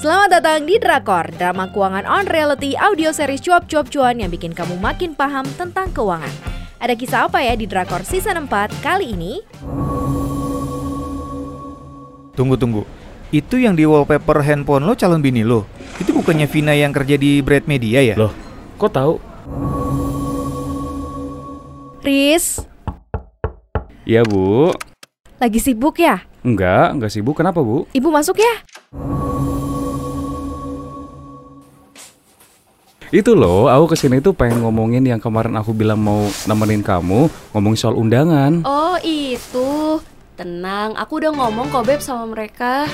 Selamat datang di Drakor, drama keuangan on reality audio series cuap-cuap cuan yang bikin kamu makin paham tentang keuangan. Ada kisah apa ya di Drakor season 4 kali ini? Tunggu tunggu. Itu yang di wallpaper handphone lo calon bini lo. Itu bukannya Vina yang kerja di Bread Media ya? Loh, kok tahu? Riz, Iya, Bu. lagi sibuk ya? Enggak, enggak sibuk. Kenapa, Bu? Ibu masuk ya? Itu loh, aku ke sini tuh pengen ngomongin yang kemarin aku bilang mau nemenin kamu ngomongin soal undangan. Oh itu Tenang, aku udah ngomong kok Beb sama mereka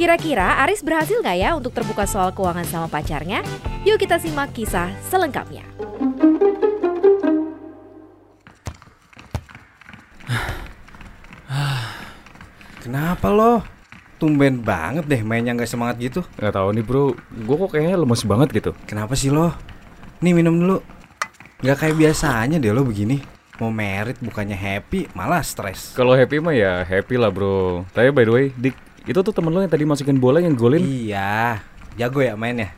Kira-kira Aris berhasil nggak ya untuk terbuka soal keuangan sama pacarnya? Yuk kita simak kisah selengkapnya. Kenapa lo? Tumben banget deh mainnya nggak semangat gitu. Nggak tahu nih bro, gue kok kayaknya lemes banget gitu. Kenapa sih lo? Nih minum dulu. Nggak kayak biasanya deh lo begini. Mau merit bukannya happy, malah stres. Kalau happy mah ya happy lah bro. Tapi by the way, Dik, itu tuh temen lo yang tadi masukin bola yang golin. Iya, jago ya mainnya.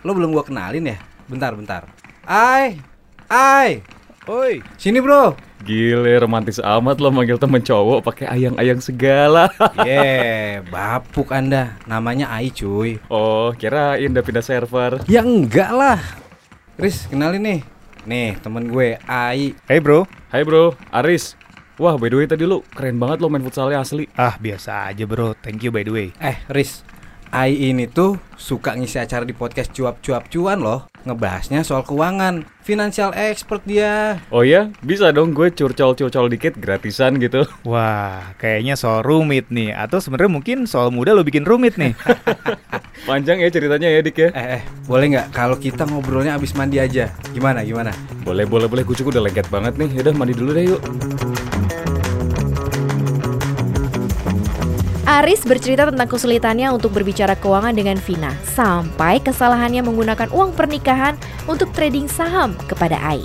Lo belum gua kenalin ya? Bentar, bentar. Ai, ai, Oi, sini bro. Gile, romantis amat lo manggil temen cowok pakai ayang-ayang segala. Ye, bapuk anda. Namanya Ai cuy. oh, kirain udah pindah server. Ya enggak lah. Riz, kenalin nih. Nih, temen gue Ai. hey bro. Hai bro, Aris. Wah, by the way tadi lo keren banget lo main futsalnya asli. Ah biasa aja bro. Thank you by the way. Eh, Riz, Ai ini tuh suka ngisi acara di podcast cuap-cuap cuan loh. Ngebahasnya soal keuangan, financial expert dia. Oh ya, bisa dong gue curcol-curcol dikit gratisan gitu. Wah, kayaknya soal rumit nih. Atau sebenarnya mungkin soal muda lo bikin rumit nih. Panjang ya ceritanya ya Dik ya. Eh, eh, boleh nggak kalau kita ngobrolnya abis mandi aja? Gimana, gimana? Boleh, boleh, boleh. Kucuk udah lengket banget nih. Yaudah mandi dulu deh yuk. Aris bercerita tentang kesulitannya untuk berbicara keuangan dengan Vina sampai kesalahannya menggunakan uang pernikahan untuk trading saham kepada Ai.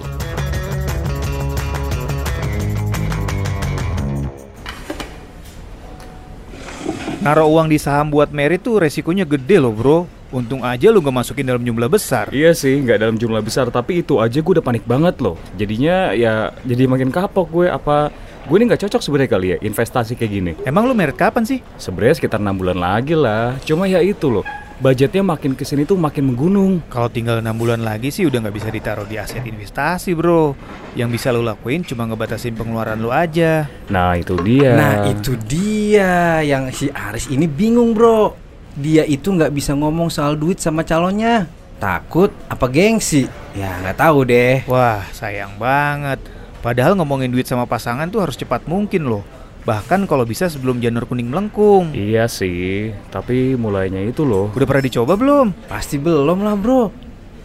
Naruh uang di saham buat merit tuh resikonya gede loh bro. Untung aja lu gak masukin dalam jumlah besar. Iya sih, nggak dalam jumlah besar, tapi itu aja gue udah panik banget loh. Jadinya ya jadi makin kapok gue. Apa gue ini nggak cocok sebenarnya kali ya investasi kayak gini? Emang lu merit kapan sih? Sebenarnya sekitar enam bulan lagi lah. Cuma ya itu loh, budgetnya makin ke sini tuh makin menggunung. Kalau tinggal enam bulan lagi sih udah nggak bisa ditaruh di aset investasi bro. Yang bisa lu lakuin cuma ngebatasin pengeluaran lu aja. Nah itu dia. Nah, itu dia yang si Aris ini bingung, Bro. Dia itu nggak bisa ngomong soal duit sama calonnya. Takut apa gengsi? Ya, nggak tahu deh. Wah sayang banget. Padahal ngomongin duit sama pasangan tuh harus cepat mungkin loh. Bahkan kalau bisa sebelum janur kuning melengkung. Iya sih, tapi mulainya itu loh. Udah pernah dicoba belum? Pasti belum lah, Bro.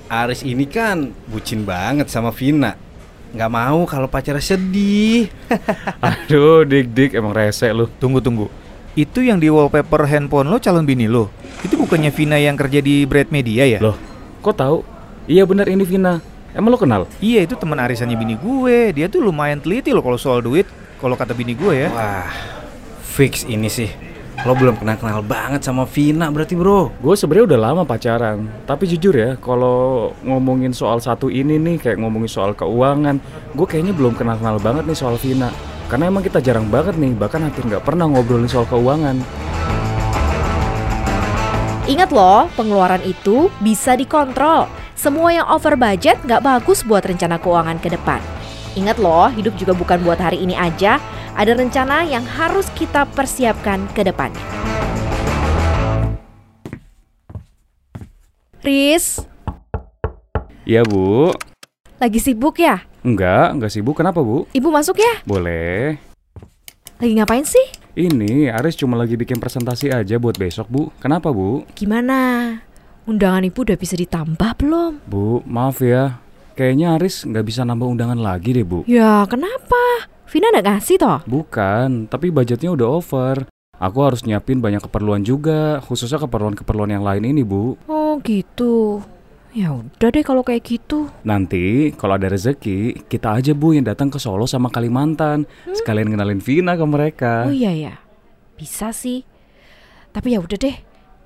Aris ini kan bucin banget sama Vina. Nggak mau kalau pacarnya sedih. Aduh, dik-dik emang rese lu. Tunggu tunggu. Itu yang di wallpaper handphone lo calon bini lo. Itu bukannya Vina yang kerja di Bread Media ya? Loh, kok tahu? Iya benar ini Vina. Emang lo kenal? Iya itu teman arisannya bini gue. Dia tuh lumayan teliti loh kalau soal duit. Kalau kata bini gue ya. Wah, fix ini sih. Lo belum kenal-kenal banget sama Vina berarti, Bro. Gue sebenarnya udah lama pacaran, tapi jujur ya, kalau ngomongin soal satu ini nih, kayak ngomongin soal keuangan, gue kayaknya belum kenal-kenal banget nih soal Vina. Karena emang kita jarang banget nih, bahkan hampir nggak pernah ngobrolin soal keuangan. Ingat loh, pengeluaran itu bisa dikontrol. Semua yang over budget nggak bagus buat rencana keuangan ke depan. Ingat loh, hidup juga bukan buat hari ini aja. Ada rencana yang harus kita persiapkan ke depannya. Riz, Iya bu, lagi sibuk ya? enggak, enggak sibuk. Kenapa bu? Ibu masuk ya? Boleh. Lagi ngapain sih? Ini Aris cuma lagi bikin presentasi aja buat besok bu. Kenapa bu? Gimana? Undangan ibu udah bisa ditambah belum? Bu, maaf ya. Kayaknya Aris nggak bisa nambah undangan lagi deh bu. Ya kenapa? Vina nggak ngasih toh? Bukan, tapi budgetnya udah over. Aku harus nyiapin banyak keperluan juga, khususnya keperluan-keperluan yang lain ini, Bu. Oh gitu. Ya udah deh kalau kayak gitu. Nanti kalau ada rezeki, kita aja Bu yang datang ke Solo sama Kalimantan, sekalian kenalin Vina ke mereka. Oh iya ya. Bisa sih. Tapi ya udah deh.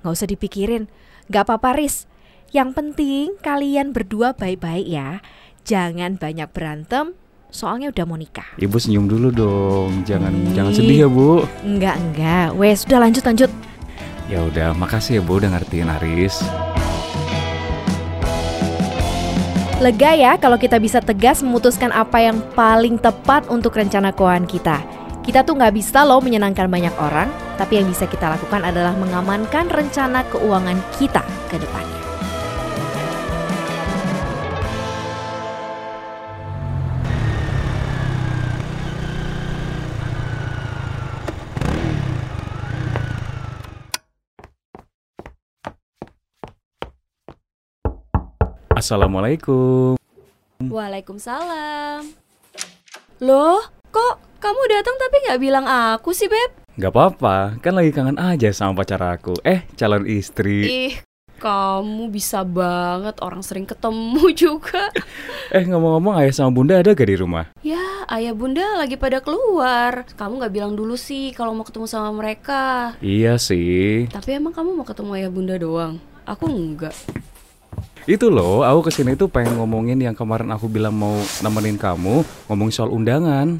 Gak usah dipikirin. Gak apa-apa Riz. Yang penting kalian berdua baik-baik ya. Jangan banyak berantem, soalnya udah mau nikah. Ibu senyum dulu dong. Jangan Ih. jangan sedih ya, Bu. Enggak, enggak. Wes, sudah lanjut, lanjut. Ya udah, makasih ya, Bu udah ngertiin Aris. Lega ya kalau kita bisa tegas memutuskan apa yang paling tepat untuk rencana keuangan kita. Kita tuh nggak bisa loh menyenangkan banyak orang, tapi yang bisa kita lakukan adalah mengamankan rencana keuangan kita ke depannya. Assalamualaikum. Waalaikumsalam. Loh, kamu datang tapi nggak bilang aku sih, Beb? Gak apa-apa, kan lagi kangen aja sama pacar aku. Eh, calon istri. Ih, kamu bisa banget orang sering ketemu juga. Eh, ngomong-ngomong ayah sama bunda ada gak di rumah? Ya, ayah bunda lagi pada keluar. Kamu nggak bilang dulu sih kalau mau ketemu sama mereka. Iya sih. Tapi emang kamu mau ketemu ayah bunda doang? Aku enggak. Itu loh, aku ke sini tuh pengen ngomongin yang kemarin aku bilang mau nemenin kamu ngomongin soal undangan.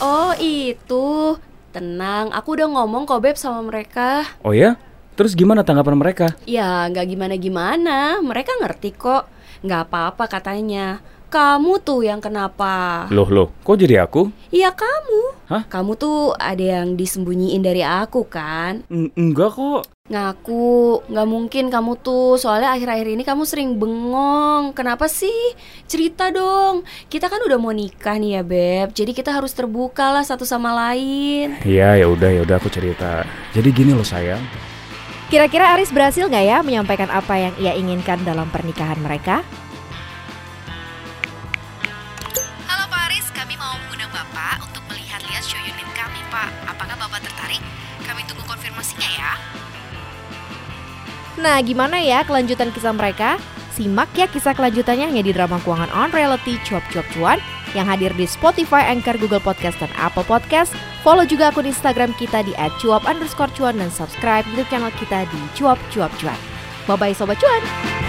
Oh, itu. Tenang, aku udah ngomong kok Beb sama mereka. Oh ya? Terus gimana tanggapan mereka? Ya, nggak gimana-gimana. Mereka ngerti kok. Nggak apa-apa katanya. Kamu tuh yang kenapa? Loh loh, kok jadi aku? Iya kamu. Hah? Kamu tuh ada yang disembunyiin dari aku kan? N- enggak kok. Ngaku, nggak mungkin kamu tuh. Soalnya akhir-akhir ini kamu sering bengong. Kenapa sih? Cerita dong. Kita kan udah mau nikah nih ya beb. Jadi kita harus terbuka lah satu sama lain. Iya ya udah ya udah aku cerita. Jadi gini loh sayang. Kira-kira Aris berhasil nggak ya menyampaikan apa yang ia inginkan dalam pernikahan mereka? Nah, gimana ya kelanjutan kisah mereka? Simak ya kisah kelanjutannya hanya di drama keuangan on reality Cuap Cuap Cuan yang hadir di Spotify, Anchor, Google Podcast, dan Apple Podcast. Follow juga akun Instagram kita di @cuap underscore cuan dan subscribe YouTube channel kita di Cuap Cuap Cuan. Bye-bye Sobat Cuan!